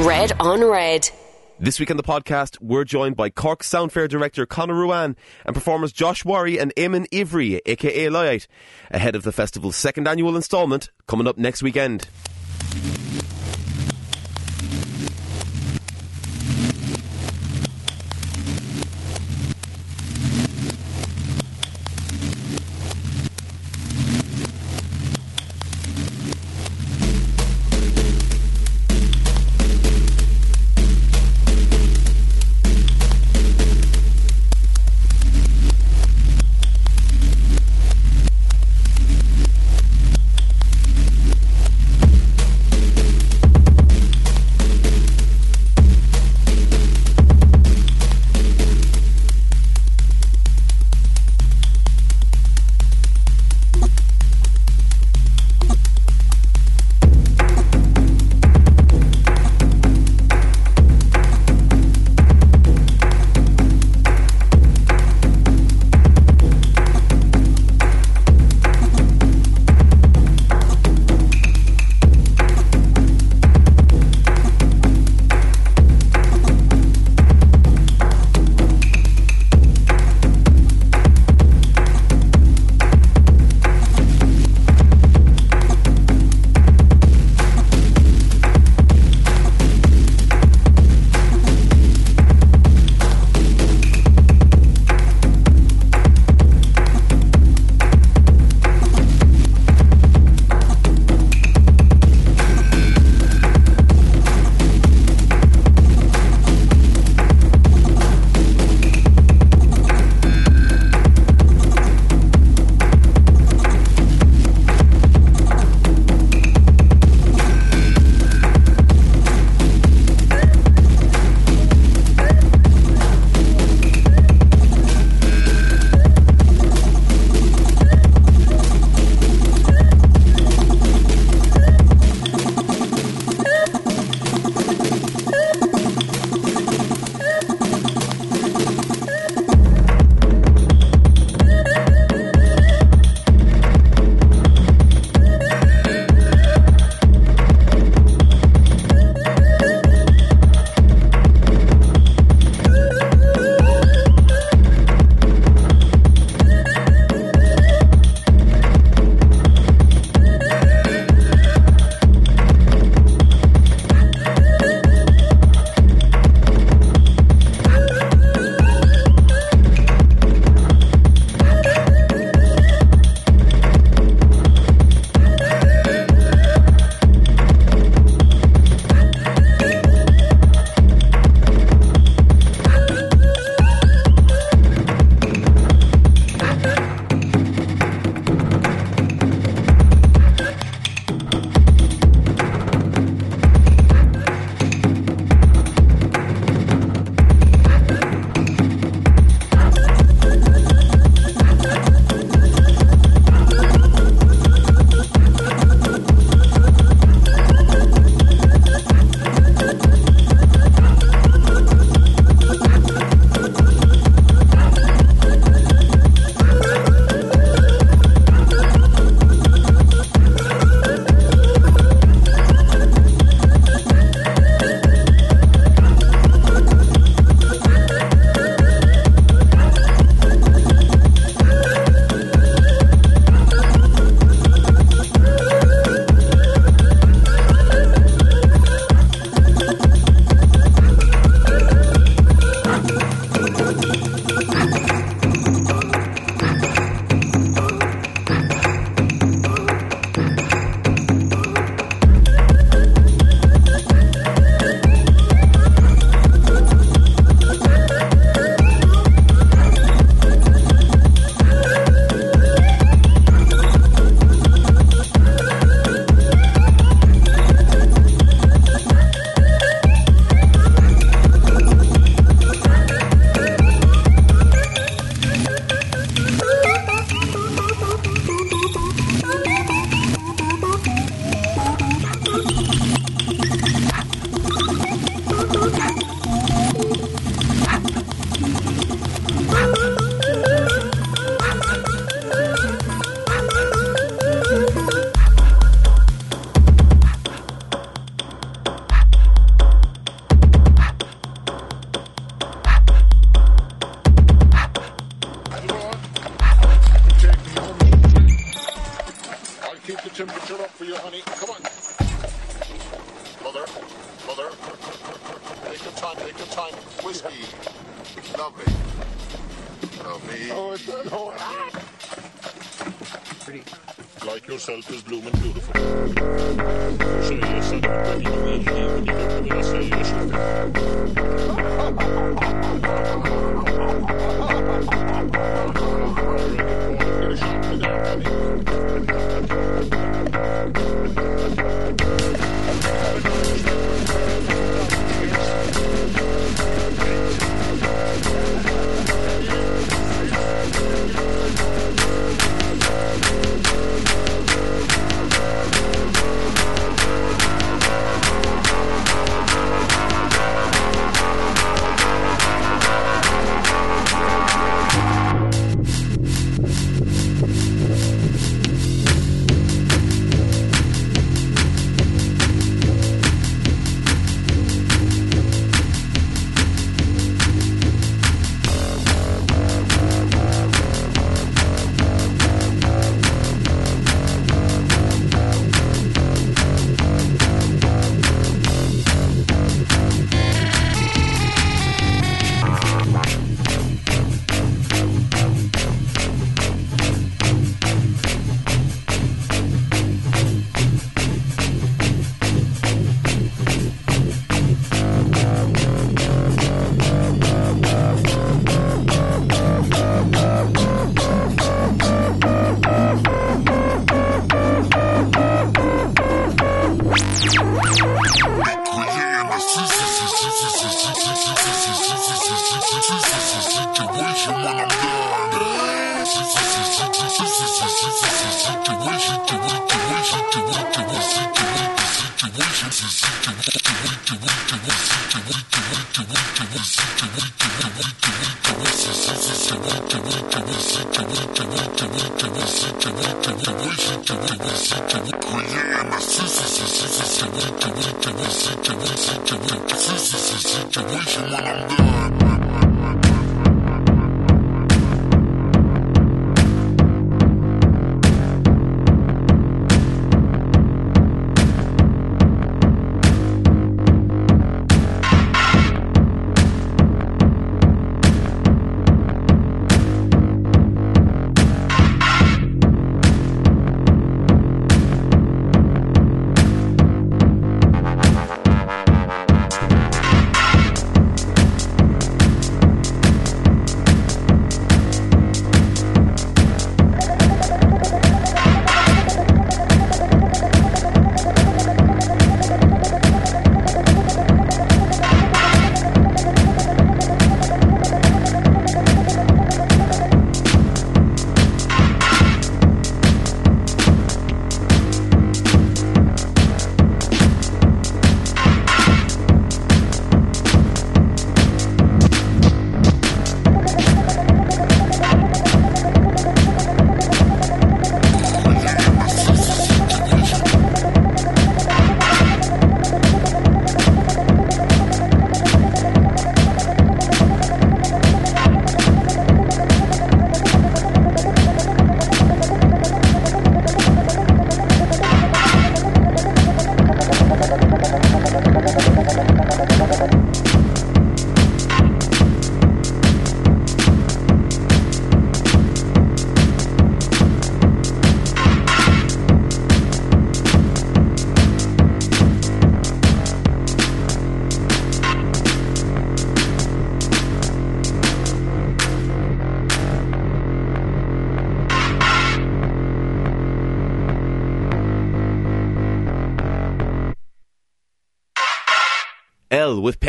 Red on Red. This week on the podcast, we're joined by Cork Sound Fair director Conor Ruane and performers Josh Warry and Eamon Ivri, aka Lighght, ahead of the festival's second annual instalment coming up next weekend.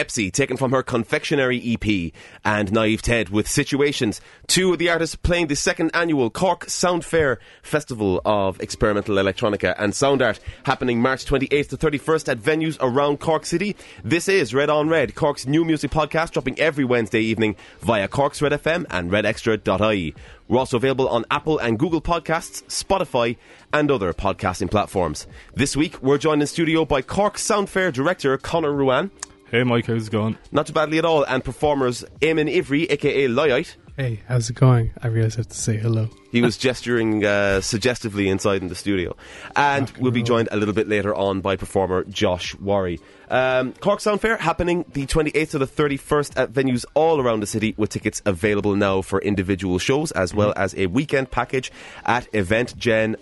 Pepsi, taken from her Confectionery EP, and Naive Ted with Situationz. Two of the artists playing the second annual Cork Sound Fair Festival of Experimental Electronica and Sound Art, happening March 28th to 31st at venues around Cork City. This is Red on Red, Cork's new music podcast, dropping every Wednesday evening via Cork's Red FM and redextra.ie. We're also available on Apple and Google Podcasts, Spotify, and other podcasting platforms. This week, we're joined in studio by Cork Sound Fair director Conor Ruane. Hey Mike, how's it going? Not too badly at all. And performers Eamon Ivri, aka Loyite. Hey, how's it going? I realize I have to say hello. He was gesturing uh, suggestively inside in the studio. And Rock we'll be joined a little bit later on by performer Josh Warry. Um, Cork Sound Fair happening the 28th to the 31st at venues all around the city with tickets available now for individual shows as well as a weekend package at eventgen.ie.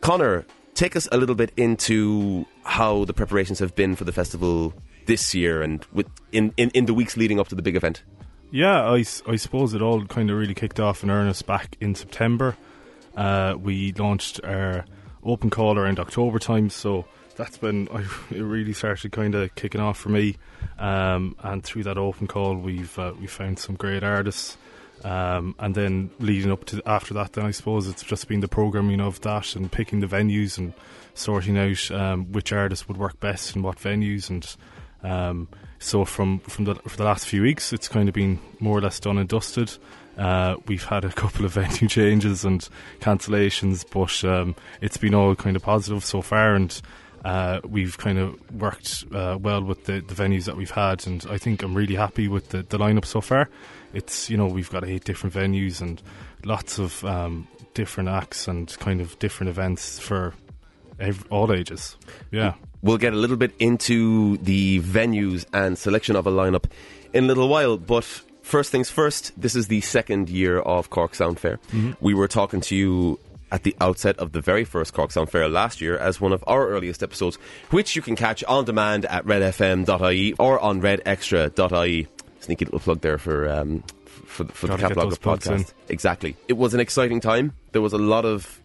Conor, take us a little bit into how the preparations have been for the festival this year and with, in, in, in the weeks leading up to the big event. Yeah, I, I suppose it all kind of really kicked off in earnest back in September. Uh, we launched our open call around October time, so that's been I, it really started kind of kicking off for me. Um, and through that open call, we've uh, we found some great artists. Um, and then leading up to after that, then I suppose it's just been the programming of that and picking the venues and sorting out um, which artists would work best in what venues and um, so from from the for the last few weeks, it's kind of been more or less done and dusted. Uh, we've had a couple of venue changes and cancellations, but um, it's been all kind of positive so far, and uh, we've kind of worked uh, well with the, the venues that we've had, and I think I'm really happy with the, the lineup so far. It's you know we've got eight different venues and lots of um, different acts and kind of different events for ev- all ages. Yeah. We'll get a little bit into the venues and selection of a lineup in a little while, but first things first, this is the second year of Cork Sound Fair. We were talking to you at the outset of the very first Cork Sound Fair last year as one of our earliest episodes, which you can catch on demand at redfm.ie or on redextra.ie. Sneaky little plug there for um, for, for the catalogue of podcasts. Exactly. It was an exciting time. There was a lot of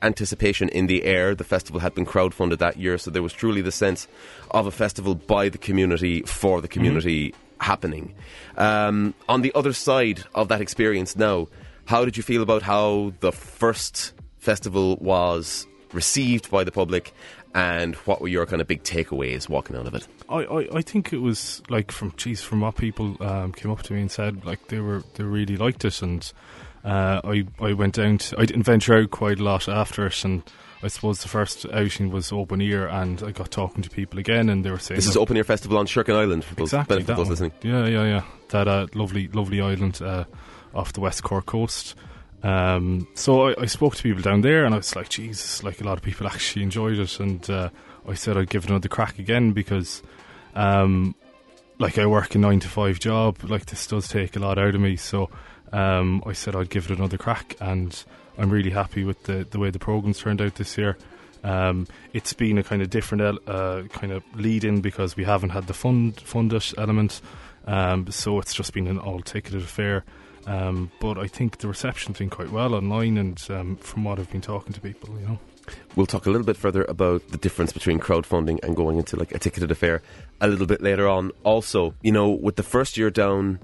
anticipation in the air. The festival had been crowdfunded that year, so there was truly the sense of a festival by the community for the community happening. Um, on the other side of that experience now, how did you feel about how the first festival was received by the public and what were your kind of big takeaways walking out of it? I, I, I think it was like from geez from what people um, came up to me and said like they were they really liked it. And uh, I I went down to I didn't venture out quite a lot after it. And I suppose the first outing was open ear and I got talking to people again and they were saying This is Open Ear Festival on Sherkin Island for those exactly benefit those listening. yeah yeah yeah. That uh, lovely lovely island uh, off the west Cork coast. Um, so I, I spoke to people down there, and I was like, Jesus, like a lot of people actually enjoyed it, and uh, I said I'd give it another crack again because, um, like I work a nine to five job, like this does take a lot out of me. So um, I said I'd give it another crack, and I'm really happy with the the way the program's turned out this year. Um, it's been a kind of different uh, kind of lead in because we haven't had the fund funded element, um, so it's just been an all ticketed affair. Um, but I think the reception's been quite well online, and um, from what I've been talking to people, you know. We'll talk a little bit further about the difference between crowdfunding and going into like a ticketed affair a little bit later on. Also, you know, with the first year down,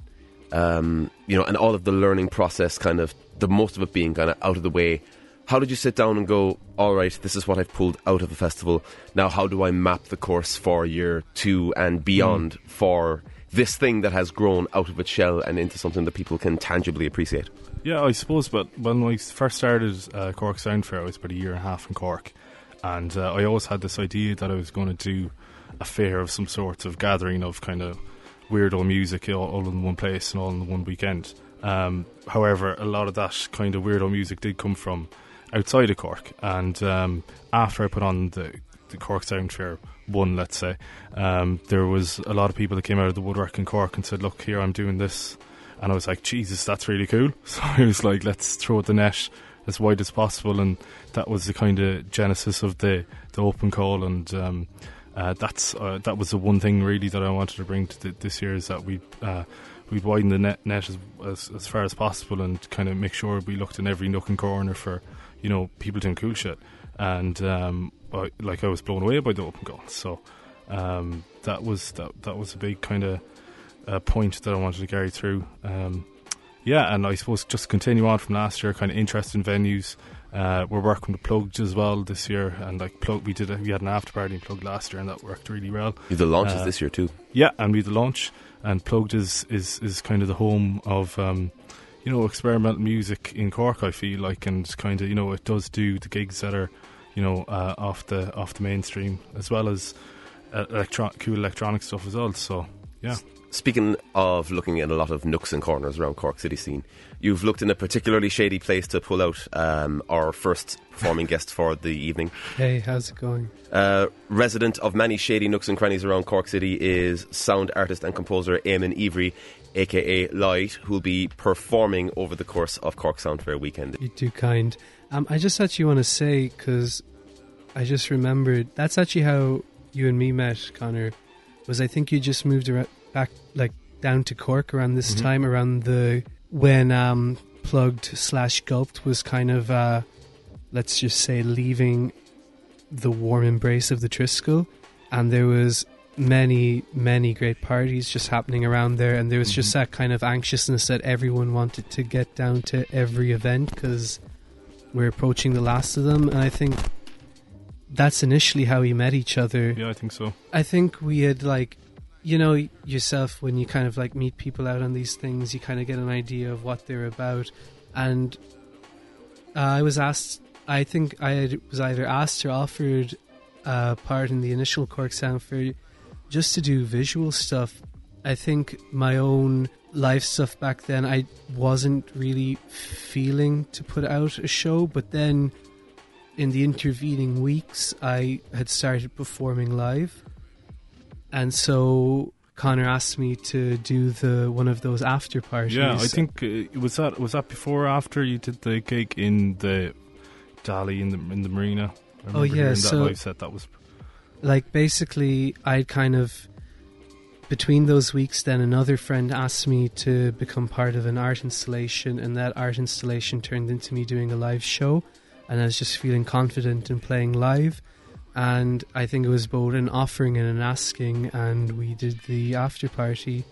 um, you know, and all of the learning process kind of the most of it being kind of out of the way. How did you sit down and go, all right, this is what I've pulled out of the festival. Now, how do I map the course for year two and beyond for this thing that has grown out of its shell and into something that people can tangibly appreciate? Yeah, I suppose. But when I first started uh, Cork Sound Fair, I was about a year and a half in Cork, and uh, I always had this idea that I was going to do a fair of some sort of gathering of kind of weirdo music all, all in one place and all in one weekend. Um, however, a lot of that kind of weirdo music did come from outside of Cork, and um, after I put on the, the Cork Sound Fair one, let's say, um, there was a lot of people that came out of the woodwork in Cork and said, "Look, here I'm doing this." And I was like, Jesus, that's really cool. So I was like, let's throw the net as wide as possible. And that was the kind of genesis of the, the open call. And um, uh, that's uh, that was the one thing really that I wanted to bring to th- this year is that we uh, we'd widen the net, net as, as as far as possible and kind of make sure we looked in every nook and corner for you know people doing cool shit. And um, I, like I was blown away by the open call. So um, that was that that was a big kind of uh, point that I wanted to carry through. Um, yeah, and I suppose just continue on from last year, kind of interesting venues. Uh, we're working with Plugd as well this year, and like Plug, we did a, we had an after party in Plugd last year, and that worked really well. You the launches Uh, this year too. Yeah, and we the launch, and Plugd is is is kind of the home of. Um, you know, experimental music in Cork. I feel like, and kind of, you know, it does do the gigs that are, you know, uh, off the off the mainstream, as well as uh, electro- cool electronic stuff as well. So, yeah. Speaking of looking at a lot of nooks and corners around Cork City scene, you've looked in a particularly shady place to pull out um, our first performing guest for the evening. Hey, how's it going? Uh, resident of many shady nooks and crannies around Cork City is sound artist and composer Eamon Ivri, aka Lighght, who'll be performing over the course of Cork Sound Fair weekend. You're too kind. Um, I just actually want to say because I just remembered that's actually how you and me met, Conor. Was I think you just moved around, back like down to Cork around this Mhm. time around the when um, Plugd slash Gulpd was kind of uh, let's just say leaving the warm embrace of the Triskel, and there was many many great parties just happening around there, and there was just Mhm. that kind of anxiousness that everyone wanted to get down to every event because we're approaching the last of them, and I think that's initially how we met each other. Yeah, I think so. I think we had like, you know, yourself when you kind of like meet people out on these things, you kind of get an idea of what they're about. And uh, I was asked, I think I was either asked or offered uh, part in the initial Cork Sound Fair just to do visual stuff. I think my own live stuff back then, I wasn't really feeling to put out a show, but then in the intervening weeks, I had started performing live, and so Conor asked me to do the one of those after parties. Yeah, I think uh, was that was that before or after you did the gig in the Dali in the in the marina. I Oh, yeah, that so- live set. That was like basically I kind of between those weeks then another friend asked me to become part of an art installation and that art installation turned into me doing a live show and I was just feeling confident in playing live and I think it was both an offering and an asking and we did the after party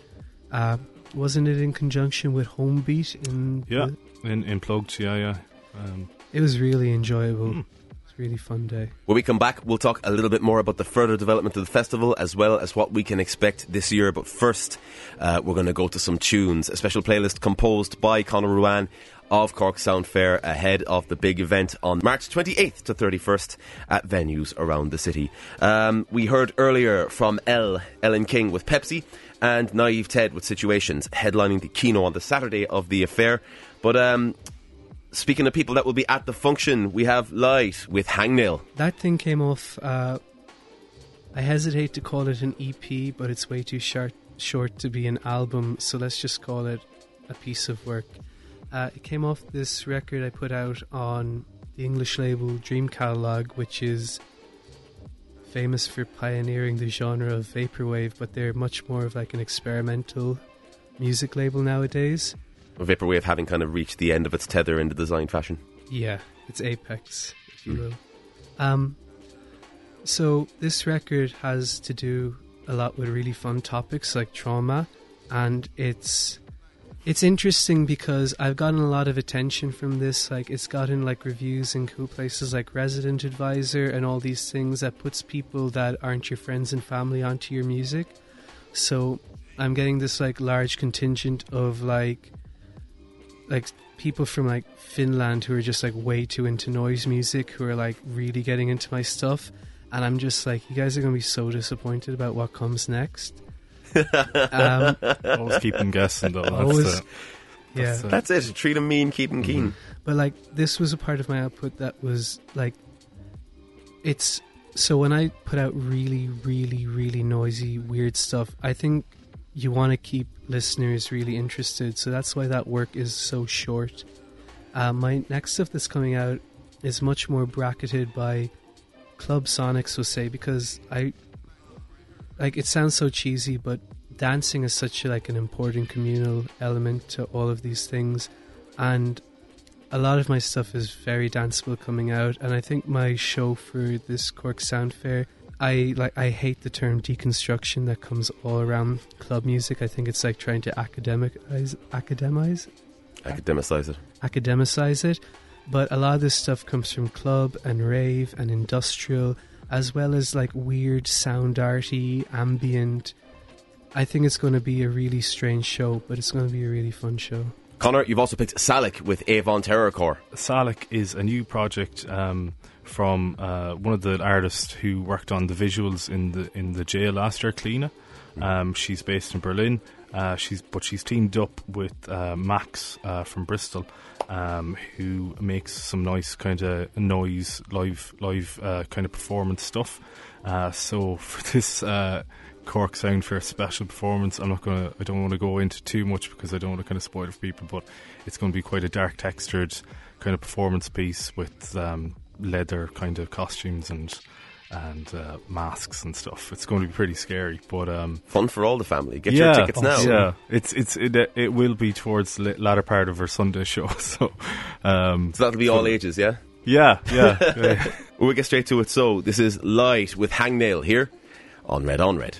uh, wasn't it in conjunction with Homebeat in Yeah. the- in in Plugd. Yeah, yeah. Um, it was really enjoyable Mm. It was a really fun day When we come back, we'll talk a little bit more about the further development of the festival as well as what we can expect this year. But first, uh, we're going to go to some tunes, a special playlist composed by Conor Ruane of Cork Sound Fair ahead of the big event on March 28th to 31st at venues around the city. Um, we heard earlier from L, Ellen King with Pepsi, and Naive Ted with Situationz, headlining the Kino on the Saturday of the affair. But um, speaking of people that will be at the function, we have Lighght with Hangnail. that thing came off. Uh, I hesitate to call it an EP, but it's way too short short to be an album. So let's just call it a piece of work. Uh, it came off this record I put out on the English label Dream Catalogue, which is famous for pioneering the genre of vaporwave, but they're much more of like an experimental music label nowadays. Vaporwave having kind of reached the end of its tether in the design fashion. Yeah, it's Apex, if you will. Um, so this record has to do a lot with really fun topics like trauma, and it's it's interesting because I've gotten a lot of attention from this. Like it's gotten like reviews in cool places like Resident Advisor and all these things that puts people that aren't your friends and family onto your music. So I'm getting this like large contingent of like like people from like Finland who are just like way too into noise music who are like really getting into my stuff and I'm just like you guys are going to be so disappointed about what comes next. um, always keep them guessing though. That's Always- the, yeah. that's the- That's it. Treat 'em mean, keep 'em keen. But like this was a part of my output that was like it's so when I put out really really really noisy weird stuff, I think you want to keep listeners really interested. So that's why that work is so short. Uh, my next stuff that's coming out is much more bracketed by Club Sonics, will say, because I like it sounds so cheesy, but dancing is such like an important communal element to all of these things, and a lot of my stuff is very danceable coming out. And I think my show for this Cork Sound Fair, I like I hate the term deconstruction that comes all around club music. I think it's like trying to academicize academize Academicize it. academicize it. But a lot of this stuff comes from club and rave and industrial, as well as like weird sound arty, ambient. I think it's going to be a really strange show, but it's going to be a really fun show. Conor, you've also picked SALAC with Avon Terror Corps. SALAC is a new project um, from uh, one of the artists who worked on the visuals in the in the jail last year, Cleena. Um, she's based in Berlin. Uh, she's but she's teamed up with uh, Max uh, from Bristol, um, who makes some nice kind of noise live live uh, kind of performance stuff. Uh, so for this uh, Cork Sound Fair special performance, I'm not gonna I don't want to go into too much because I don't want to kind of spoil it for people, but it's going to be quite a dark textured kind of performance piece with um, leather kind of costumes and and uh, masks and stuff. It's going to be pretty scary, but um, Fun for all the family. Get yeah, your tickets now. Yeah, it's it's it, it will be towards the latter part of our Sunday show. So, um, So that'll be all ages, yeah? yeah, yeah. yeah. We'll get straight to it. So, this is Lighght with Hangnail here on Red on Red.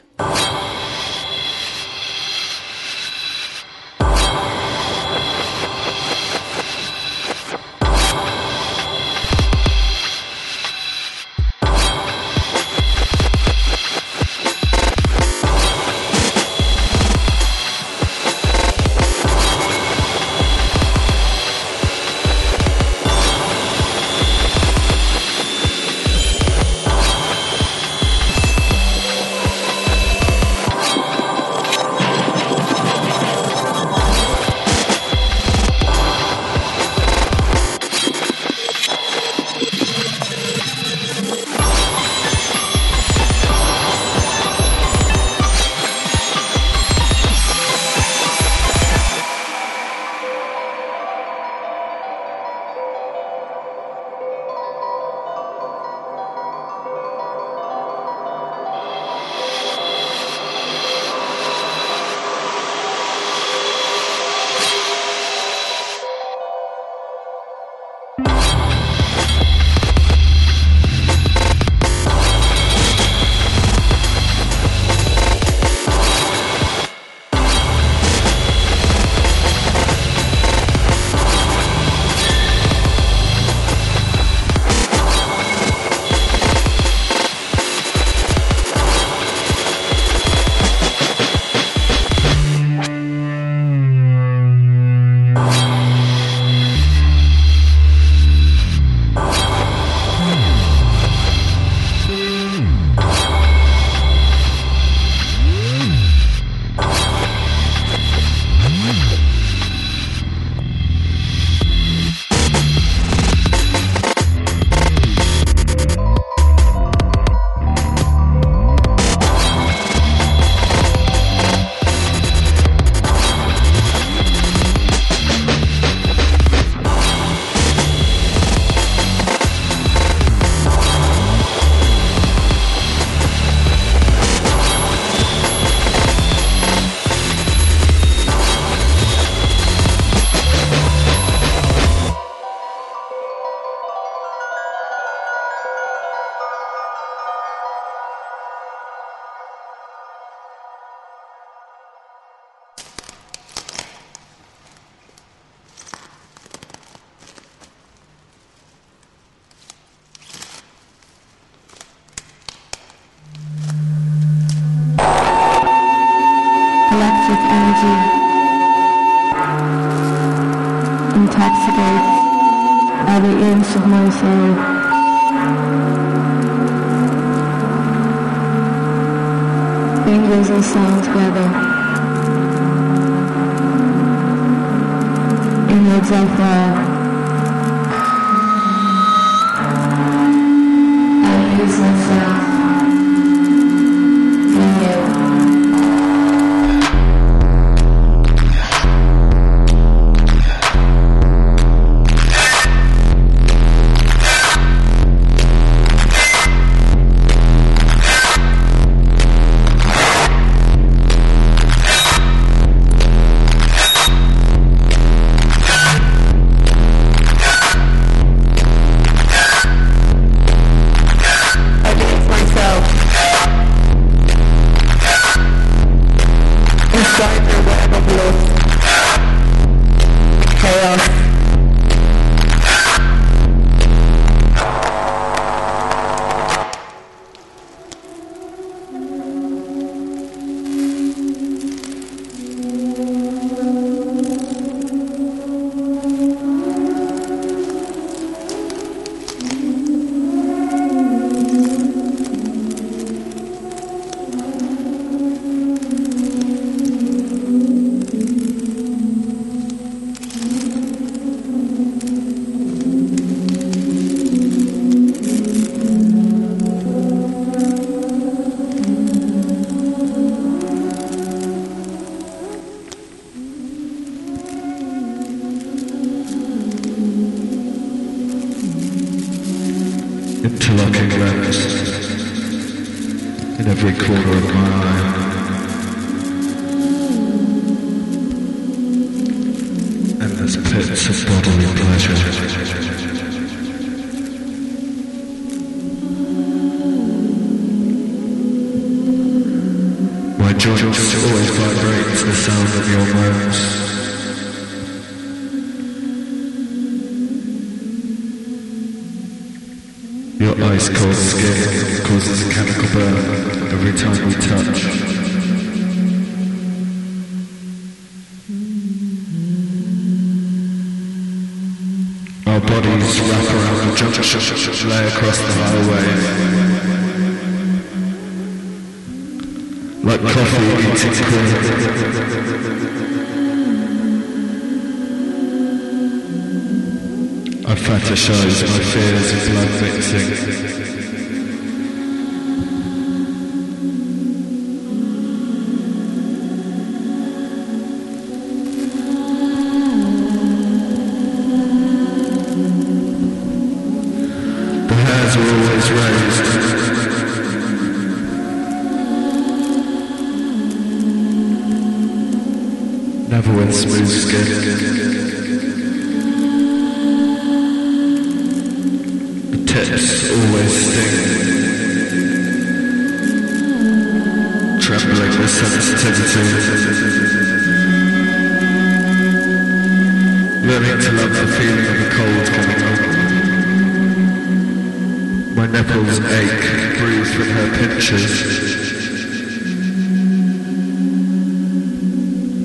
Fingers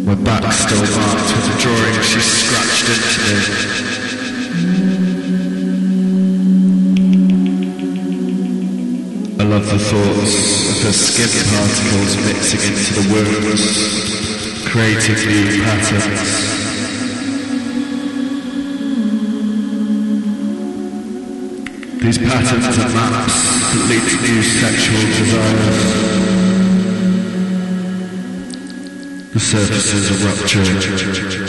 My back still marked with the drawing she scratched into me. I love the thoughts of her skin particles mixing into the wounds, creating new patterns. These patterns are maps that lead to new sexual desires. Surfaces are ruptured.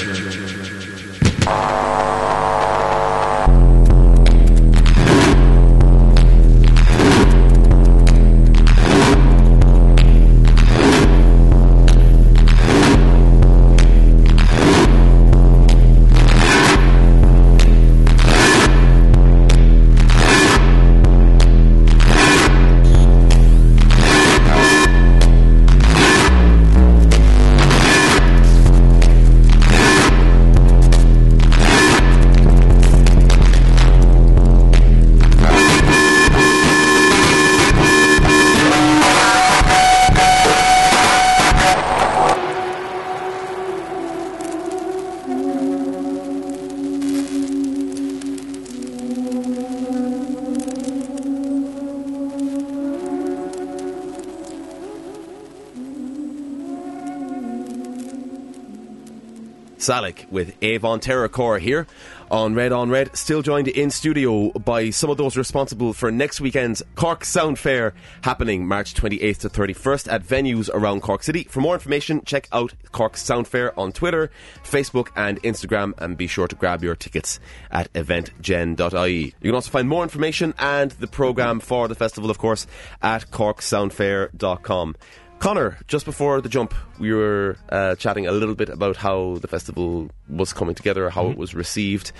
SALAC with Avon Terror Corps here on Red on Red, still joined in studio by some of those responsible for next weekend's Cork Sound Fair happening March 28th to 31st at venues around Cork City. For more information, check out Cork Sound Fair on Twitter, Facebook, and Instagram, and be sure to grab your tickets at eventgen.ie. You can also find more information and the programme for the festival, of course, at corksoundfair.com. Conor, just before the jump, we were uh, chatting a little bit about how the festival was coming together, how it was received,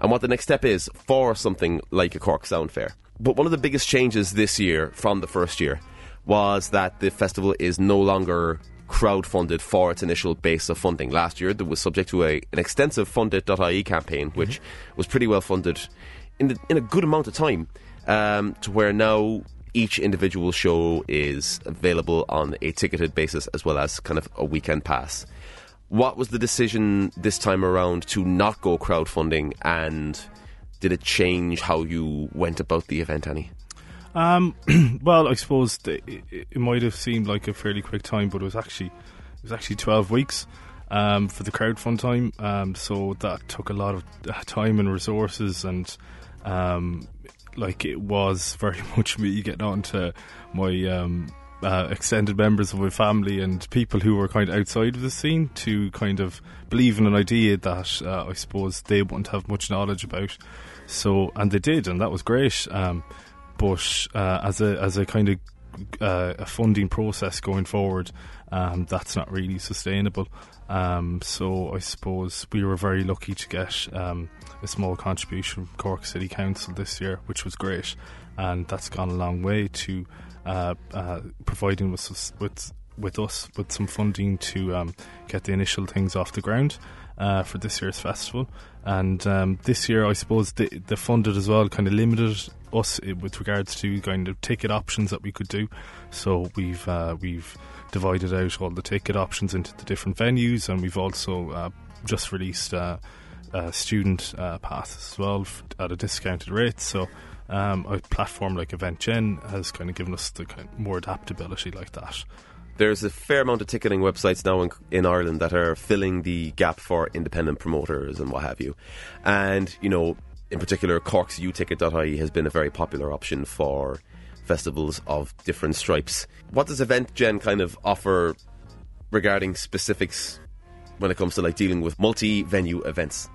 and what the next step is for something like a Cork Sound Fair. But one of the biggest changes this year from the first year was that the festival is no longer crowd-funded for its initial base of funding. Last year, there was subject to a, an extensive fundit.ie campaign, which was pretty well funded in, the, in a good amount of time, um, to where now each individual show is available on a ticketed basis as well as kind of a weekend pass. What was the decision this time around to not go crowdfunding and did it change how you went about the event, Annie? Um, well, I suppose it might have seemed like a fairly quick time, but it was actually it was actually twelve weeks um, for the crowdfund time. Um, so that took a lot of uh, time and resources, and um, like it was very much me getting on to my um, uh, extended members of my family and people who were kind of outside of the scene to kind of believe in an idea that uh, I suppose they wouldn't have much knowledge about. So, and they did, and that was great. Um, but uh, as a as a kind of uh, a funding process going forward, um, that's not really sustainable. Um, so I suppose we were very lucky to get um, a small contribution from Cork City Council this year, which was great, and that's gone a long way to uh, uh, providing with us, with with us with some funding to um, get the initial things off the ground uh, for this year's festival. And um, this year, I suppose the, the funded as well kind of limited us with regards to kind of ticket options that we could do. So we've uh, we've divided out all the ticket options into the different venues, and we've also uh, just released uh, student uh, passes as well at a discounted rate. So. Um, a platform like EventGen has kind of given us the kind of more adaptability like that. There's a fair amount of ticketing websites now in, in Ireland that are filling the gap for independent promoters and what have you. And, you know, in particular, Cork's uticket.ie has been a very popular option for festivals of different stripes. What does Event Gen kind of offer regarding specifics when it comes to like dealing with multi-venue events?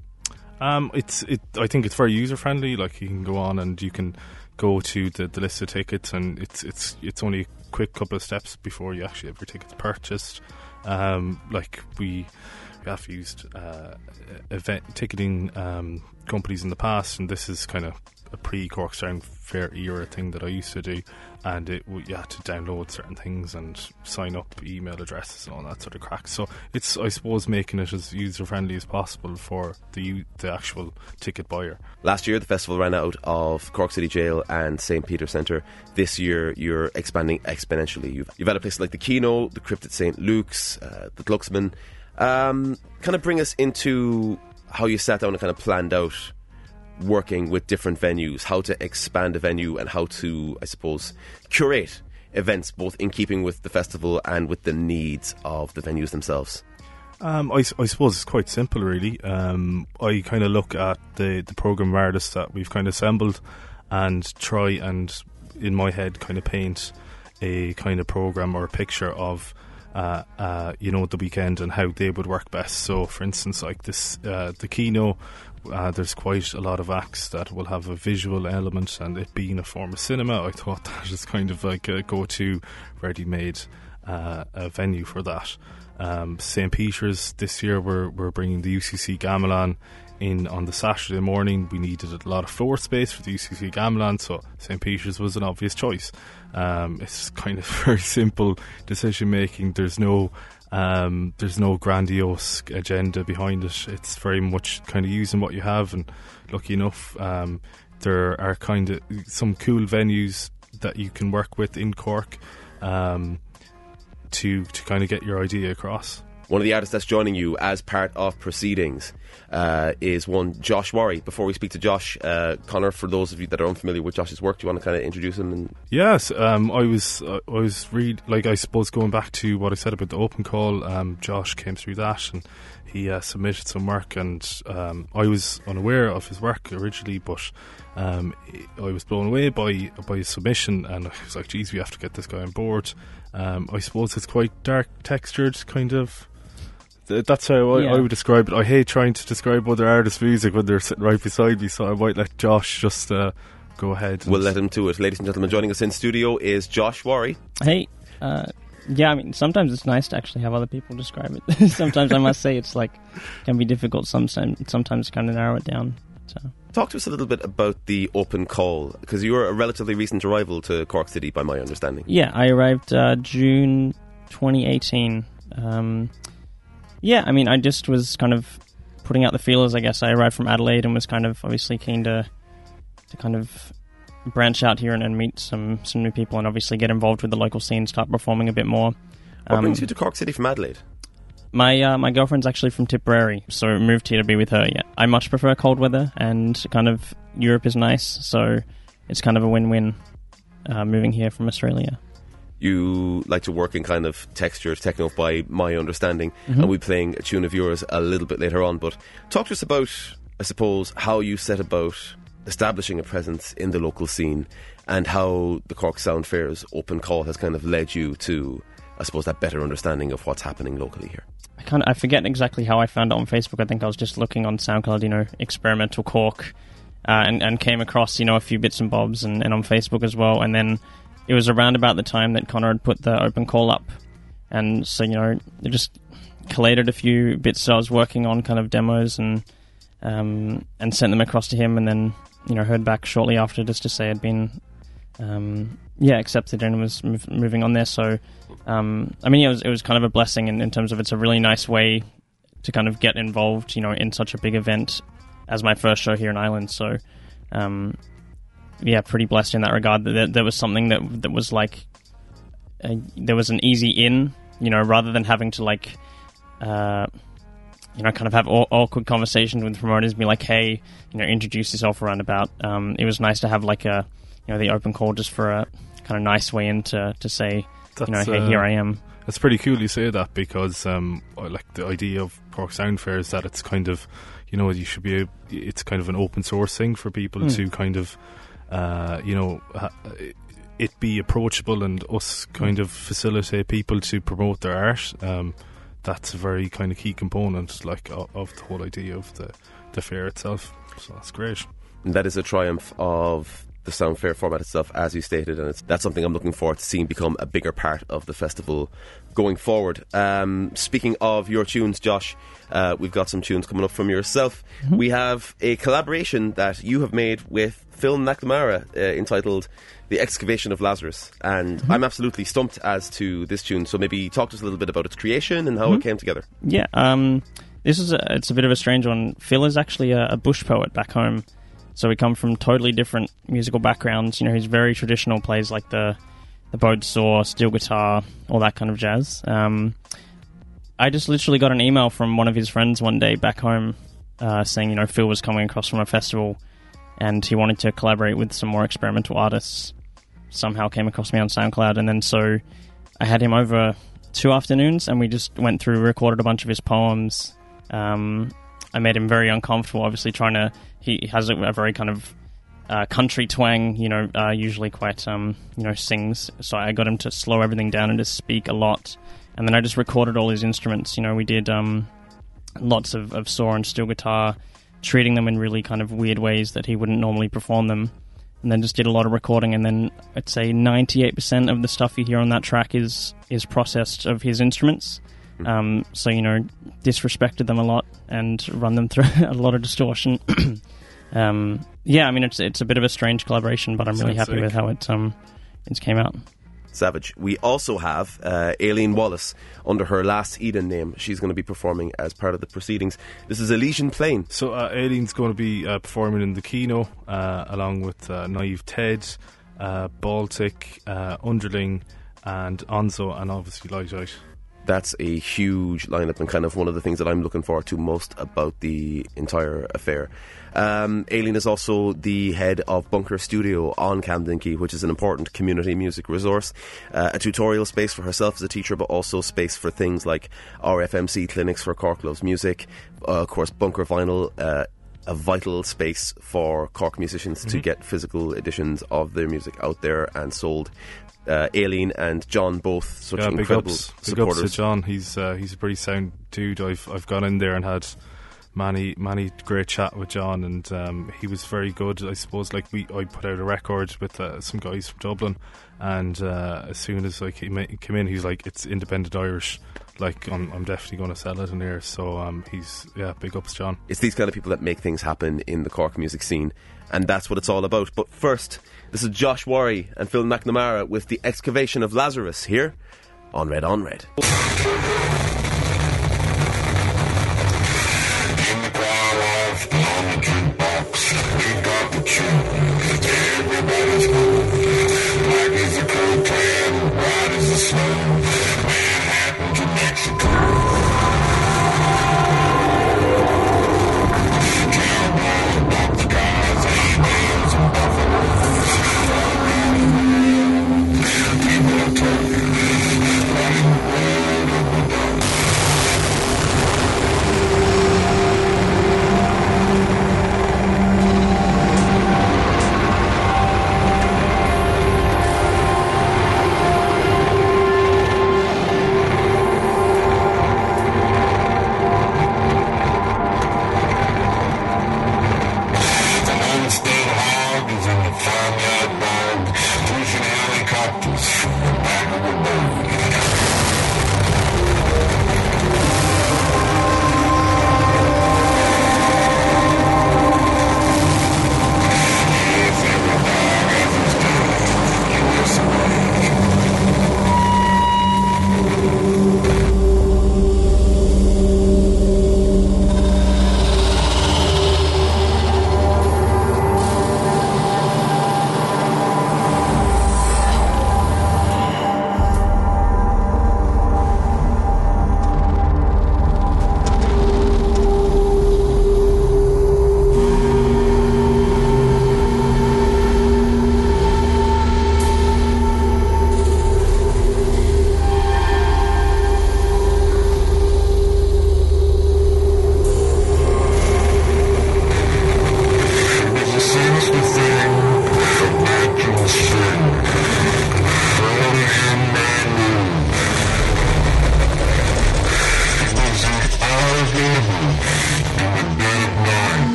Um, it's it. I think it's very user friendly. Like you can go on and you can go to the, the list of tickets, and it's it's it's only a quick couple of steps before you actually have your tickets purchased. Um, like we have used uh, event ticketing um, companies in the past, and this is kind of a pre Cork Sound Fair era thing that I used to do, and it you had to download certain things and sign up email addresses and all that sort of crack. So it's I suppose making it as user friendly as possible for the the actual ticket buyer. Last year, the festival ran out of Cork City Jail and St. Peter Centre. This year, you're expanding exponentially. You've, you've had a place like the Kino, the Crypt at St. Luke's, uh, the Glucksman. Um, kind of bring us into how you sat down and kind of planned out working with different venues, how to expand a venue, and how to, I suppose, curate events both in keeping with the festival and with the needs of the venues themselves. Um, I, I suppose it's quite simple, really. Um, I kind of look at the, the program artists that we've kind of assembled and try and, in my head, kind of paint a kind of program or a picture of, uh, uh, you know, the weekend and how they would work best. So, for instance, like this, uh, the Kino, uh, there's quite a lot of acts that will have a visual element, and it being a form of cinema, I thought that is kind of like a go-to, ready-made uh, venue for that. Um, St. Peter's this year we're we're bringing the UCC Gamelan in on the Saturday morning. We needed a lot of floor space for the UCC Gamelan, so St. Peter's was an obvious choice. Um, it's kind of very simple decision making. There's no um, there's no grandiose agenda behind it. It's very much kind of using what you have, and lucky enough, um, there are kind of some cool venues that you can work with in Cork. Um, to to kind of get your idea across. One of the artists that's joining you as part of proceedings uh, is one Josh Warry. Before we speak to Josh, uh, Conor, for those of you that are unfamiliar with Josh's work, do you want to kind of introduce him? And Yes, um, I was I was read like I suppose going back to what I said about the open call. Um, Josh came through that and he uh, submitted some work, and um, I was unaware of his work originally, but um, I was blown away by by his submission, and I was like, "Geez, we have to get this guy on board." Um, I suppose it's quite dark textured, kind of. Th- That's how I, Yeah. I would describe it. I hate trying to describe other artists' music when they're sitting right beside me, so I might let Josh just uh, go ahead. we'll let him do it. Ladies and gentlemen, joining us in studio is Josh Warry. Hey, uh, yeah, I mean, sometimes it's nice to actually have other people describe it. sometimes I must say it's like can be difficult. Sometimes, sometimes kind of narrow it down. So Talk to us a little bit about the open call, because you were a relatively recent arrival to Cork City, by my understanding. yeah, I arrived uh, June 2018. Um, yeah, I mean, I just was kind of putting out the feelers. I guess I arrived from Adelaide and was kind of obviously keen to to kind of branch out here and, and meet some some new people and obviously get involved with the local scene, start performing a bit more. What Um, brings you to Cork City from Adelaide? My uh, my girlfriend's actually from Tipperary, so moved here to be with her. Yeah, I much prefer cold weather, and kind of Europe is nice, so it's kind of a win-win uh, moving here from Australia. You like to work in kind of textures, techno, by my understanding, Mhm. and we'll be playing a tune of yours a little bit later on. But talk to us about, I suppose, how you set about establishing a presence in the local scene and how the Cork Sound Fair's open call has kind of led you to, I suppose, that better understanding of what's happening locally here. I can't, I forget exactly how I found it on Facebook. I think I was just looking on SoundCloud, you know, experimental Cork, uh, and and came across you know a few bits and bobs and, and on Facebook as well. And then it was around about the time that Conor had put the open call up, and so you know it just collated a few bits that I was working on, kind of demos and um, and sent them across to him, and then you know heard back shortly after just to say I'd been um, yeah accepted and was mov- moving on there. So um, I mean, yeah, it was, it was kind of a blessing in, in terms of it's a really nice way to kind of get involved, you know, in such a big event as my first show here in Ireland. So um, yeah, pretty blessed in that regard. That there, was something that that was like there was an easy in, you know, rather than having to like. Uh, you know, kind of have aw- awkward conversations with promoters, be like, "Hey, you know, introduce yourself around about." Um, it was nice to have like a, you know, the open call just for a kind of nice way in to, to say, you know, hey, uh, here I am. It's pretty cool you say that because um, like the idea of Cork Sound Fair is that it's kind of, you know, you should be. A, it's kind of an open source thing for people Hmm. to kind of, uh, you know, it be approachable and us kind of facilitate people to promote their art. Um, that's a very kind of key component, like of, of the whole idea of the the fair itself. So that's great. And that is a triumph of the Sound Fair format itself, as you stated, and it's, that's something I'm looking forward to seeing become a bigger part of the festival going forward. Um, speaking of your tunes, Josh, uh, we've got some tunes coming up from yourself. We have a collaboration that you have made with Phil McNamara uh, entitled The Excavation of Lazarus. And I'm absolutely stumped as to this tune, so maybe talk to us a little bit about its creation and how it came together. Yeah, um, this is a, it's a bit of a strange one. Phil is actually a, a bush poet back home, so we come from totally different musical backgrounds. You know, he's very traditional, plays like the the bowed saw, steel guitar, all that kind of jazz. Um, I just literally got an email from one of his friends one day back home uh, saying, you know, Phil was coming across from a festival and he wanted to collaborate with some more experimental artists. Somehow came across me on SoundCloud, and then so I had him over two afternoons, and we just went through, recorded a bunch of his poems. Um, I made him very uncomfortable, obviously trying to. He has a, very kind of uh, country twang, you know, uh, usually quite, um, you know, sings. So I got him to slow everything down and to speak a lot. And then I just recorded all his instruments. You know, we did um, lots of, of saw and steel guitar, treating them in really kind of weird ways that he wouldn't normally perform them. And then just did a lot of recording, and then I'd say 98% of the stuff you hear on that track is is processed of his instruments. Um, so you know, disrespected them a lot and run them through a lot of distortion. um, yeah, I mean it's it's a bit of a strange collaboration, but I'm really Sounds happy with how it um it came out. Savage. We also have uh, Aileen Wallace under her last Eden name. She's going to be performing as part of the proceedings. This is Elysian Plain. So uh, Aileen's going to be uh, performing in the Kino uh, along with uh, Naive Ted, uh, Baltic, uh, Underling, and Onzo, and obviously Light Out. That's a huge lineup and kind of one of the things that I'm looking forward to most about the entire affair. Um, Aileen is also the head of Bunker Studio on Camden Quay, which is an important community music resource, uh, a tutorial space for herself as a teacher, but also space for things like RFMC clinics for Cork Loves Music, uh, of course, Bunker Vinyl. Uh, a vital space for Cork musicians to get physical editions of their music out there and sold. Uh, Aileen and John both such yeah, big incredible ups, big ups to supporters. John. He's uh, he's a pretty sound dude. I've I've gone in there and had many many great chat with John, and um, he was very good. I suppose like we I put out a record with uh, some guys from Dublin, and uh, as soon as I came in, came in, he's like it's independent Irish. Like I'm, I'm definitely going to sell it in here. So um, he's yeah, big ups, John. It's these kind of people that make things happen in the Cork music scene, and that's what it's all about. But first, this is Josh Warry and Phil McNamara with the excavation of Lazarus here on Red on Red.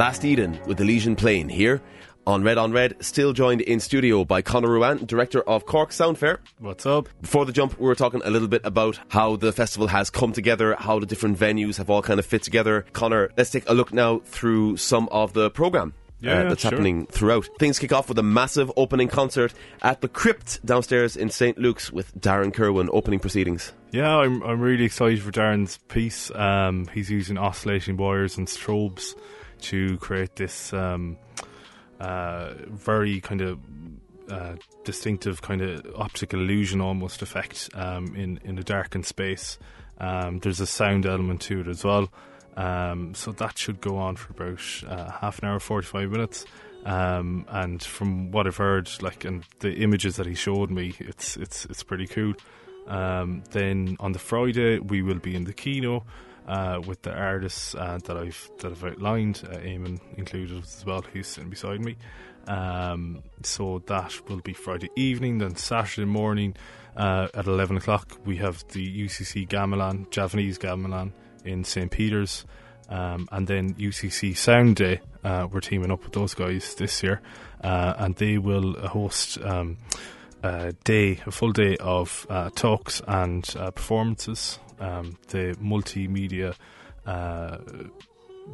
Last Eden with the Legion Plain here on Red on Red, still joined in studio by Conor Ruane, director of Cork Sound Fair. What's up? Before the jump, we were talking a little bit about how the festival has come together, how the different venues have all kind of fit together. Conor, let's take a look now through some of the programme. Yeah, uh, that's sure. happening throughout. Things kick off with a massive opening concert at the Crypt downstairs in St. Luke's with Darren Kerwin opening proceedings. Yeah, I'm I'm really excited for Darren's piece. Um, he's using oscillating wires and strobes to create this um, uh, very kind of uh, distinctive kind of optical illusion almost effect um, in in a darkened space. Um, there's a sound element to it as well. Um, so that should go on for about uh, half an hour, 45 minutes. Um, and from what I've heard, like, and the images that he showed me, it's it's it's pretty cool. Um, then on the Friday, we will be in the Kino uh, with the artists uh, that I've that I've outlined, uh, Eamon included as well, who's sitting beside me. Um, so that will be Friday evening. Then Saturday morning uh, at eleven o'clock, we have the UCC Gamelan, Javanese Gamelan in St Peter's. Um, and then UCC Sound Day, uh, we're teaming up with those guys this year, uh, and they will host um, a day, a full day of uh, talks and performances. Um, the multimedia uh,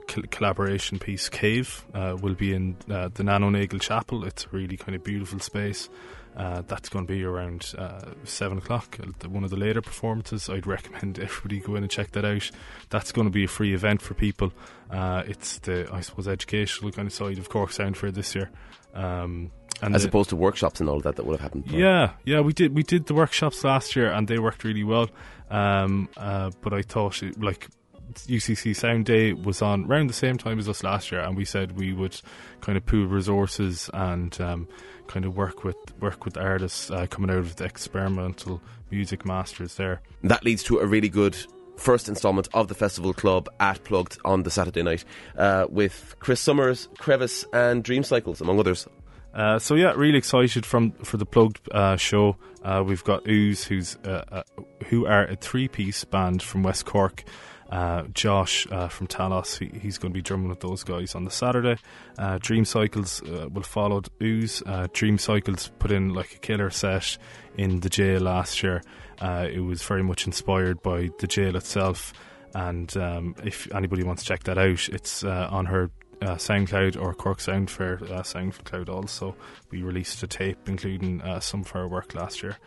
col- collaboration piece Cave uh, will be in uh, the Nano Nagle Chapel. It's a really kind of beautiful space. Uh, that's going to be around uh, seven o'clock. uh, One of the later performances. I'd recommend everybody go in and check that out. That's going to be a free event for people. Uh, it's the, I suppose, educational kind of side of Cork Sound Fair this year. Um, and As the- opposed to workshops and all of that that would have happened. yeah, yeah, we did we did the workshops last year and they worked really well. Um, uh, but I thought it, like UCC Sound Day was on around the same time as us last year, and we said we would kind of pool resources and um, kind of work with work with artists uh, coming out of the experimental music masters there. That leads to a really good first instalment of the Festival Club at Plugd on the Saturday night uh, with Chris Summers, Crevice, and Dream Cycles, among others. Uh, so yeah, really excited from for the Plugd uh, show. Uh, we've got Ooze, who's uh, uh, who are a three-piece band from West Cork. Josh from Talos, he, he's going to be drumming with those guys on the Saturday. Dream Cycles will follow Ooze. Dream Cycles put in like a killer set in the jail last year. It was very much inspired by the jail itself. And um, if anybody wants to check that out, it's on her uh, SoundCloud or Cork Sound for uh, SoundCloud also. We released a tape including uh, some of our work last year.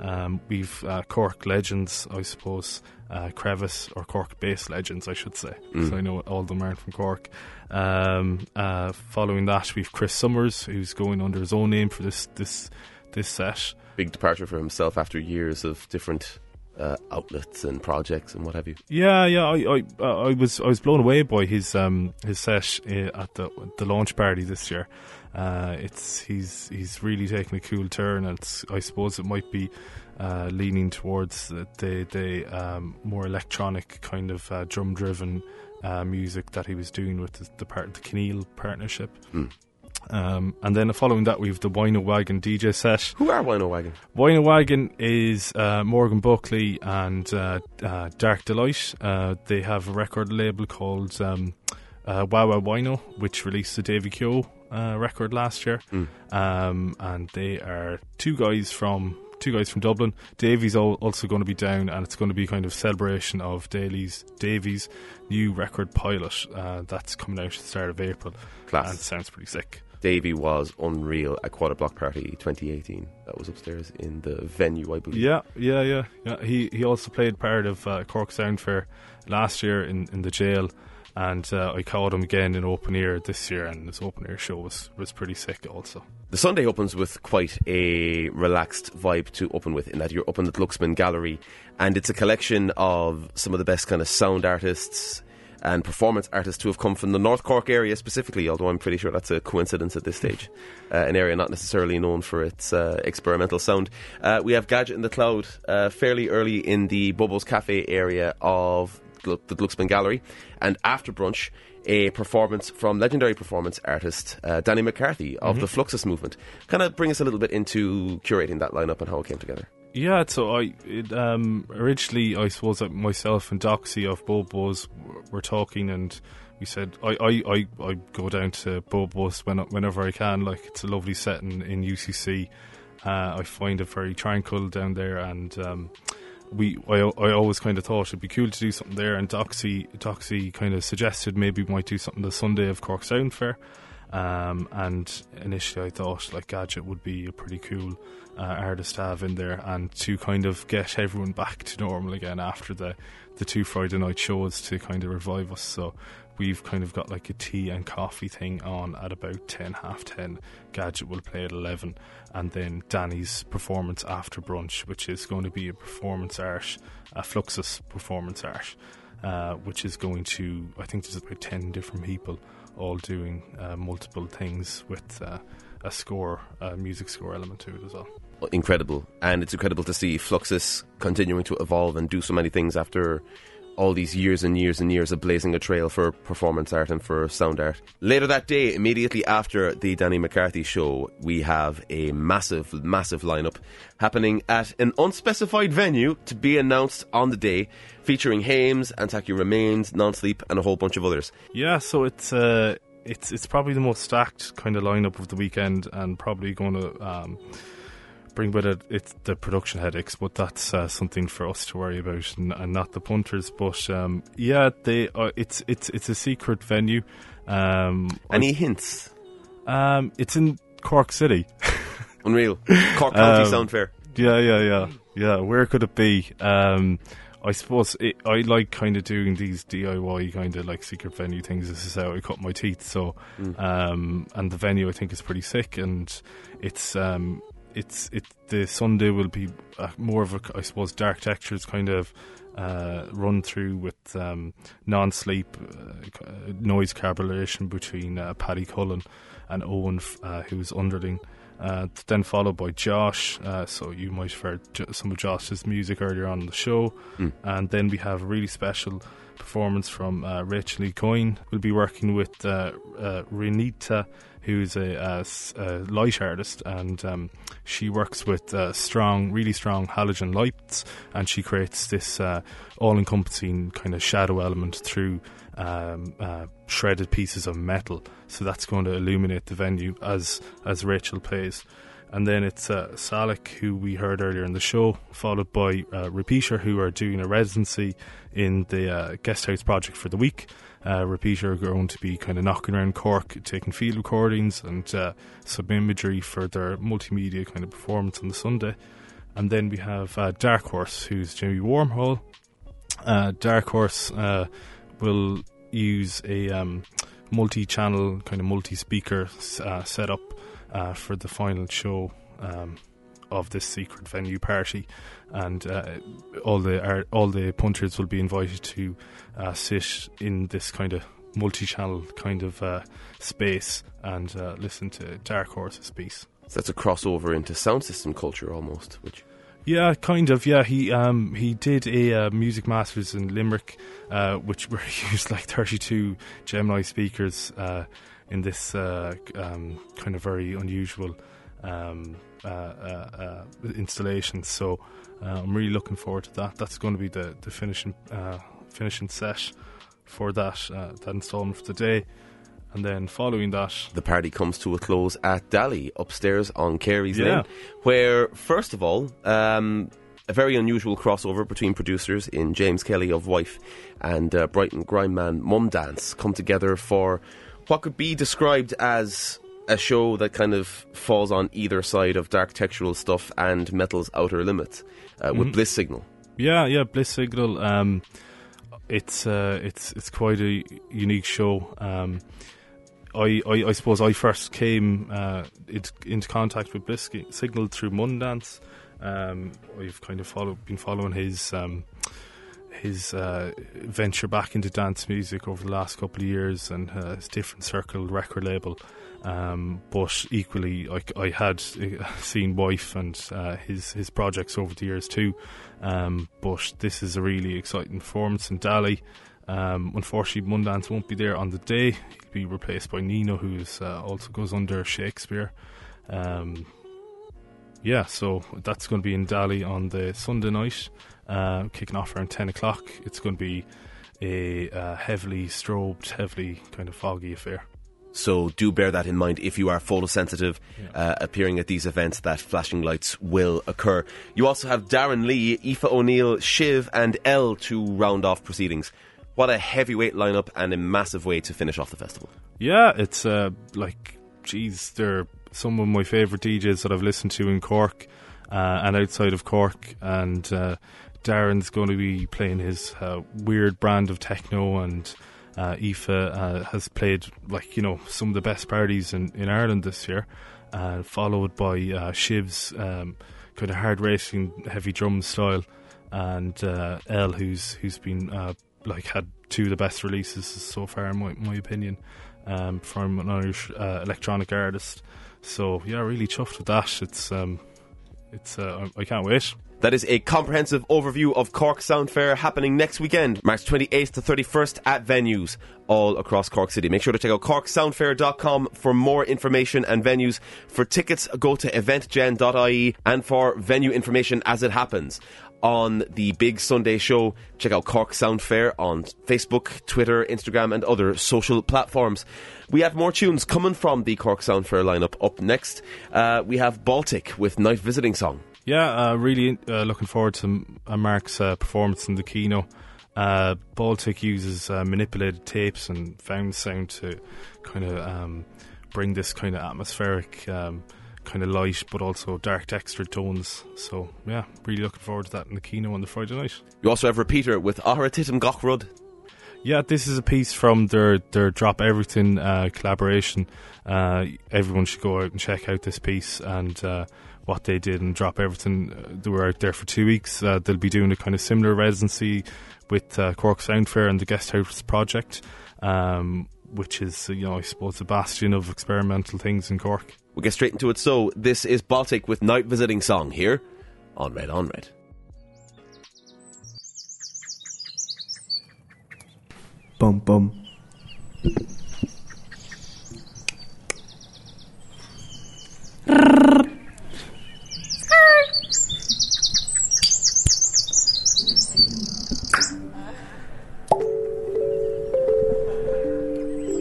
Um, we've uh, Cork Legends, I suppose, uh, Crevice or Cork Bass Legends, I should say, because I know all of them aren't from Cork. Um, uh, following that, we've Chris Summers, who's going under his own name for this this this set. Big departure for himself after years of different uh, outlets and projects and what have you. Yeah, yeah, I, I, uh, I was, I was blown away by his, um, his set uh, at the the launch party this year. Uh, it's he's he's really taking a cool turn, and it's, I suppose it might be uh, leaning towards the the, um, more electronic kind of uh, drum driven uh, music that he was doing with the, the part the Keneal partnership. Mm. Um, and then following that, we have the Wino Wagon DJ set. Who are Wino Wagon? Wino Wagon is uh, Morgan Buckley and uh, uh, Dark Delight. Uh, they have a record label called um, uh, Wah Wah Wino, which released the Davy Kehoe uh, record last year. Um, and they are two guys from two guys from Dublin. Davy's also going to be down, and it's going to be kind of celebration of Daly's Davy's new record pilot uh, that's coming out at the start of April. Class. And it sounds pretty sick. Davey was unreal at Quarter Block Party 2018. That was upstairs in the venue, I believe. Yeah, yeah, yeah, yeah. He he also played part of uh, Cork Sound Fair last year in, in the jail, and uh, I caught him again in Open Ear this year, and his Open Ear show was, was pretty sick also. The Sunday opens with quite a relaxed vibe to open with, in that you're up in the Glucksman Gallery, and it's a collection of some of the best kind of sound artists and performance artists who have come from the North Cork area specifically, although I'm pretty sure that's a coincidence at this stage. Uh, an area not necessarily known for its uh, experimental sound. Uh, we have Gadget in the Cloud uh, fairly early in the Bubbles Cafe area of the Glucksman Gallery, and after brunch, a performance from legendary performance artist uh, Danny McCarthy of the Fluxus movement. Kind of bring us a little bit into curating that lineup and how it came together. Yeah, so I it, um, originally I suppose that myself and Doxy of Bobos were talking, and we said I, I, I, I go down to Bobos when, whenever I can. Like it's a lovely setting in UCC. Uh, I find it very tranquil down there, and um, we I, I always kind of thought it'd be cool to do something there. And Doxy Doxy kind of suggested maybe we might do something the Sunday of Cork Sound Fair. Um, and initially, I thought like Gadget would be a pretty cool uh, artist to have in there, and to kind of get everyone back to normal again after the the two Friday night shows to kind of revive us. So we've kind of got like a tea and coffee thing on at about 10, half 10. Gadget will play at 11. And then Danny's performance after brunch, which is going to be a performance art, a Fluxus performance art, uh, which is going to, I think there's about 10 different people all doing uh, multiple things with uh, a score, a music score element to it as well. Incredible. And it's incredible to see Fluxus continuing to evolve and do so many things after all these years and years and years of blazing a trail for performance art and for sound art. Later that day, immediately after the Danny McCarthy show, we have a massive, massive lineup happening at an unspecified venue to be announced on the day, featuring Hames, Antaki Remains, Non Sleep, and a whole bunch of others. Yeah, so it's uh, it's it's probably the most stacked kind of lineup of the weekend, and probably going to um, bring with it it's the production headaches. But that's uh, something for us to worry about, and, and not the punters. But um, yeah, they uh, it's it's it's a secret venue. Um, Any hints? um, it's in Cork City. Unreal. Cork County Um, Sound Fair. Yeah, yeah, yeah, yeah. Where could it be? Um, I suppose it, I like kind of doing these DIY kind of like secret venue things. This is how I cut my teeth. So, um, and the venue I think is pretty sick, and it's um, it's it the Sunday will be uh, more of a I suppose dark textures kind of. Uh, run through with um, non-sleep uh, noise collaboration between uh, Paddy Cullen and Owen, uh, who's underling. Uh, then followed by Josh. Uh, so you might have heard some of Josh's music earlier on in the show. And then we have a really special performance from uh, Rachel Lee Coyne. We'll be working with uh, uh, Renita, who's a light artist, and um, she works with uh, strong, really strong halogen lights, and she creates this uh, all-encompassing kind of shadow element through um, uh, shredded pieces of metal. So that's going to illuminate the venue as as Rachel plays. And then it's uh, SALAC, who we heard earlier in the show, followed by uh, Repeater, who are doing a residency in the uh, guest house project for the week. Uh, Repeater are going to be kind of knocking around Cork, taking field recordings and uh, some imagery for their multimedia kind of performance on the Sunday. And then we have uh, Dark Horse, who's Jimmy Warmhole. Uh, Dark Horse uh, will use a um, multi-channel kind of multi-speaker uh, setup for the final show um, of this secret venue party, and uh, all the ar- all the punters will be invited to uh, sit in this kind of multi-channel kind of uh, space and uh, listen to Dark Horse's piece. So that's a crossover into sound system culture almost, which Yeah, kind of. Yeah, he um he did a uh, music masters in Limerick, uh, which where he used like thirty two Gemini speakers uh, in this uh, um, kind of very unusual um, uh, uh, uh, installation. So uh, I'm really looking forward to that. That's going to be the the finishing uh, finishing set for that uh, that installment for the day, and then following that. the party comes to a close at Dali upstairs on Carey's Yeah. Lane, where, first of all, um, a very unusual crossover between producers in James Kelly of Wife and uh, Brighton Grime Man Mumdance come together for what could be described as a show that kind of falls on either side of dark textural stuff and metal's outer limits uh, with Bliss Signal. Yeah, yeah, Bliss Signal. Um, it's uh, it's it's quite a unique show. Um, I, I I suppose I first came uh, it, into contact with Bliss Signal through Mumdance. Um, I've kind of follow, been following his um, his uh, venture back into dance music over the last couple of years and uh, his different circle record label. Um, but equally, like I had uh, seen Wife and uh, his his projects over the years too. Um, but this is a really exciting performance in Dali. Um, unfortunately, Mumdance won't be there on the day. He'll be replaced by Nino, who uh, also goes under Shakespeare. Um, yeah, so that's going to be in Dali on the Sunday night, uh, kicking off around 10 o'clock. It's going to be a uh, heavily strobed, heavily kind of foggy affair. So do bear that in mind if you are photosensitive uh, appearing at these events that flashing lights will occur. You also have Darren Lee, Aoife O'Neill, Shiv and Elll to round off proceedings. What a heavyweight lineup and a massive way to finish off the festival. Yeah, it's uh, like, geez, they're some of my favourite DJs that I've listened to in Cork uh, and outside of Cork. And uh, Darren's going to be playing his uh, weird brand of techno, and uh, Aoife uh, has played like you know some of the best parties in, in Ireland this year, uh, followed by uh, Shiv's um, kind of hard racing, heavy drum style, and uh, Elll, who's who's been uh, like had two of the best releases so far, in my, my opinion, um, from an Irish uh, electronic artist. So yeah, really chuffed with that. It's um, it's I can't wait. That is a comprehensive overview of Cork Sound Fair happening next weekend, March 28th to 31st at venues all across Cork City. Make sure to check out corksoundfair.com for more information and venues. For tickets, go to eventgen.ie and for venue information as it happens. On the big Sunday show, check out Cork Sound Fair on Facebook, Twitter, Instagram, and other social platforms. We have more tunes coming from the Cork Sound Fair lineup. Up next, uh, we have Baltic with Night Visiting Song. Yeah, uh, really uh, looking forward to uh, Mark's uh, performance in the Kino. Uh, Baltic uses uh, manipulated tapes and found sound to kind of um, bring this kind of atmospheric um, kind of light, but also dark textured tones. So yeah, really looking forward to that in the Kino on the Friday night. You also have Repeater with Athra Titim Gach Rud. Yeah, this is a piece from their their Drop Everything uh, collaboration. Uh, everyone should go out and check out this piece and uh, what they did and Drop Everything. Uh, they were out there for two weeks. Uh, they'll be doing a kind of similar residency with uh, Cork Sound Fair and the Guest House Project, um, which is you know I suppose a bastion of experimental things in Cork. We'll get straight into it. So, this is Baltic with Night Visiting Song here on Red on Red. Bum bum.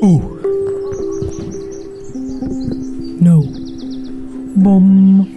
Ooh. No. Bum.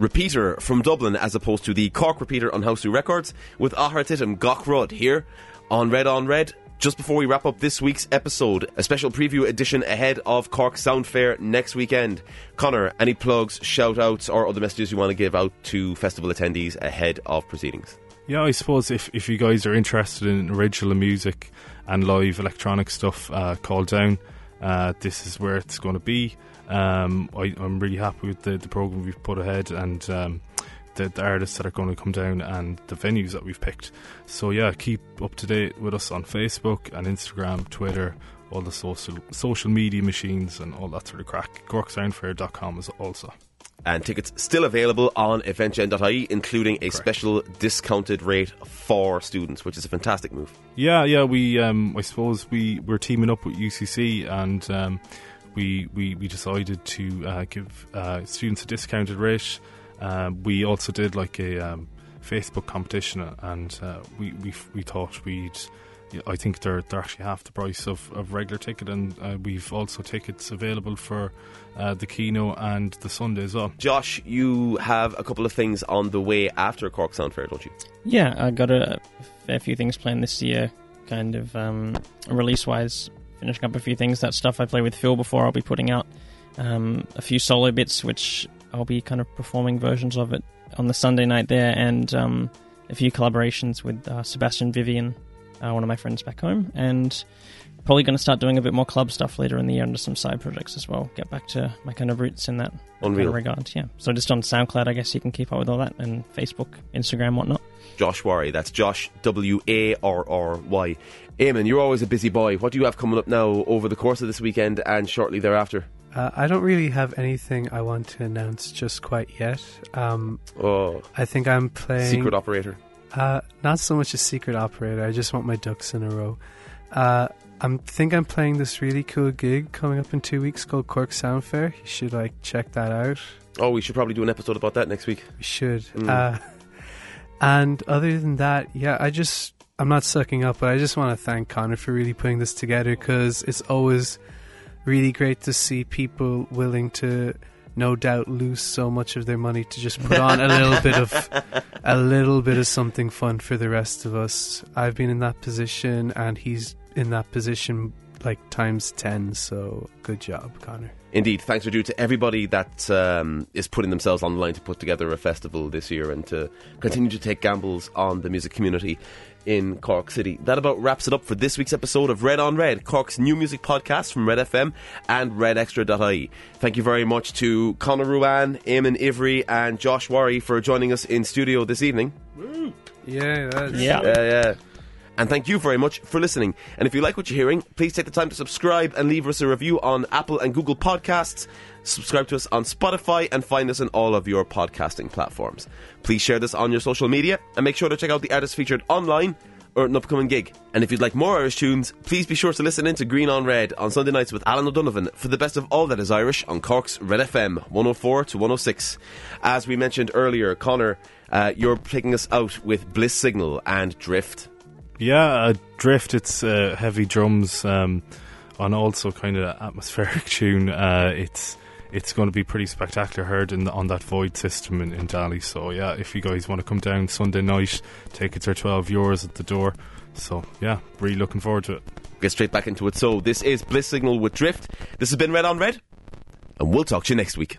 Repeater from Dublin as opposed to the Cork repeater on House 2 Records with Ahar Gach Rud here on Red on Red. Just before we wrap up this week's episode, a special preview edition ahead of Cork Sound Fair next weekend. Conor, any plugs, shout outs, or other messages you want to give out to festival attendees ahead of proceedings? Yeah, I suppose if, if you guys are interested in original music and live electronic stuff, uh, call down. Uh, this is where it's going to be. Um, I, I'm really happy with the, the program we've put ahead and um, the, the artists that are going to come down and the venues that we've picked. So yeah, keep up to date with us on Facebook and Instagram, Twitter, all the social social media machines and all that sort of crack. CorkSoundFair.com is also. And tickets still available on eventgen.ie, including a special discounted rate for students, which is a fantastic move. Yeah, yeah. We, um, I suppose we we're teaming up with UCC, and um, we, we we decided to uh, give uh, students a discounted rate. Um, we also did like a um, Facebook competition, and uh, we we we thought we'd. I think they're they're actually half the price of, of regular ticket, and uh, we've also tickets available for uh, the Kino and the Sunday as well. Josh, you have a couple of things on the way after Cork Sound Fair, don't you? Yeah, I got a fair few things planned this year, kind of um, release wise. Finishing up a few things. That stuff I played with Phil before, I'll be putting out um, a few solo bits, which I'll be kind of performing versions of it on the Sunday night there, and um, a few collaborations with uh, Sebastian Vivian, uh, one of my friends back home, and probably going to start doing a bit more club stuff later in the year under some side projects as well. Get back to my kind of roots in that kind Unreal. of regard. Yeah. So just on SoundCloud, I guess you can keep up with all that, and Facebook, Instagram, whatnot. Josh Warry. That's Josh W A R R Y. Eamon, you're always a busy boy. What do you have coming up now over the course of this weekend and shortly thereafter? Uh, I don't really have anything I want to announce just quite yet. Um, Oh, I think I'm playing. secret operator. Uh, not so much a secret operator. I just want my ducks in a row. Uh, I think I'm playing this really cool gig coming up in two weeks called Cork Sound Fair. You should like check that out. Oh, we should probably do an episode about that next week. We should. Mm. Uh, and other than that, yeah, I just I'm not sucking up, but I just want to thank Conor for really putting this together because it's always really great to see people willing to no doubt lose so much of their money to just put on a little bit of a little bit of something fun for the rest of us. I've been in that position and he's in that position like times 10 so good job Conor. Indeed, thanks are due to everybody that um, is putting themselves on the line to put together a festival this year and to continue to take gambles on the music community in Cork City. That about wraps it up for this week's episode of Red on Red, Cork's new music podcast from Red FM and RedExtra.ie. Thank you very much to Conor Ruane, Eamon Ivri, and Josh Warry for joining us in studio this evening. Yeah, that's Yeah. Yeah, yeah. And thank you very much for listening. And if you like what you're hearing, please take the time to subscribe and leave us a review on Apple and Google Podcasts. Subscribe to us on Spotify and find us on all of your podcasting platforms. Please share this on your social media and make sure to check out the artists featured online or an upcoming gig. And if you'd like more Irish tunes, please be sure to listen in to Green on Red on Sunday nights with Alan O'Donovan for the best of all that is Irish on Cork's Red FM 104 to 106. As we mentioned earlier, Conor, uh, you're taking us out with Bliss Signal and Drift. Yeah, Drift, it's uh, heavy drums um, also kind of atmospheric tune. Uh, it's it's going to be pretty spectacular heard in the, on that Void system in, in Dali. So, yeah, if you guys want to come down Sunday night, tickets are 12 euros at the door. So, yeah, really looking forward to it. Get straight back into it. So, this is Bliss Signal with Drift. This has been Red on Red, and we'll talk to you next week.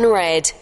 On Red.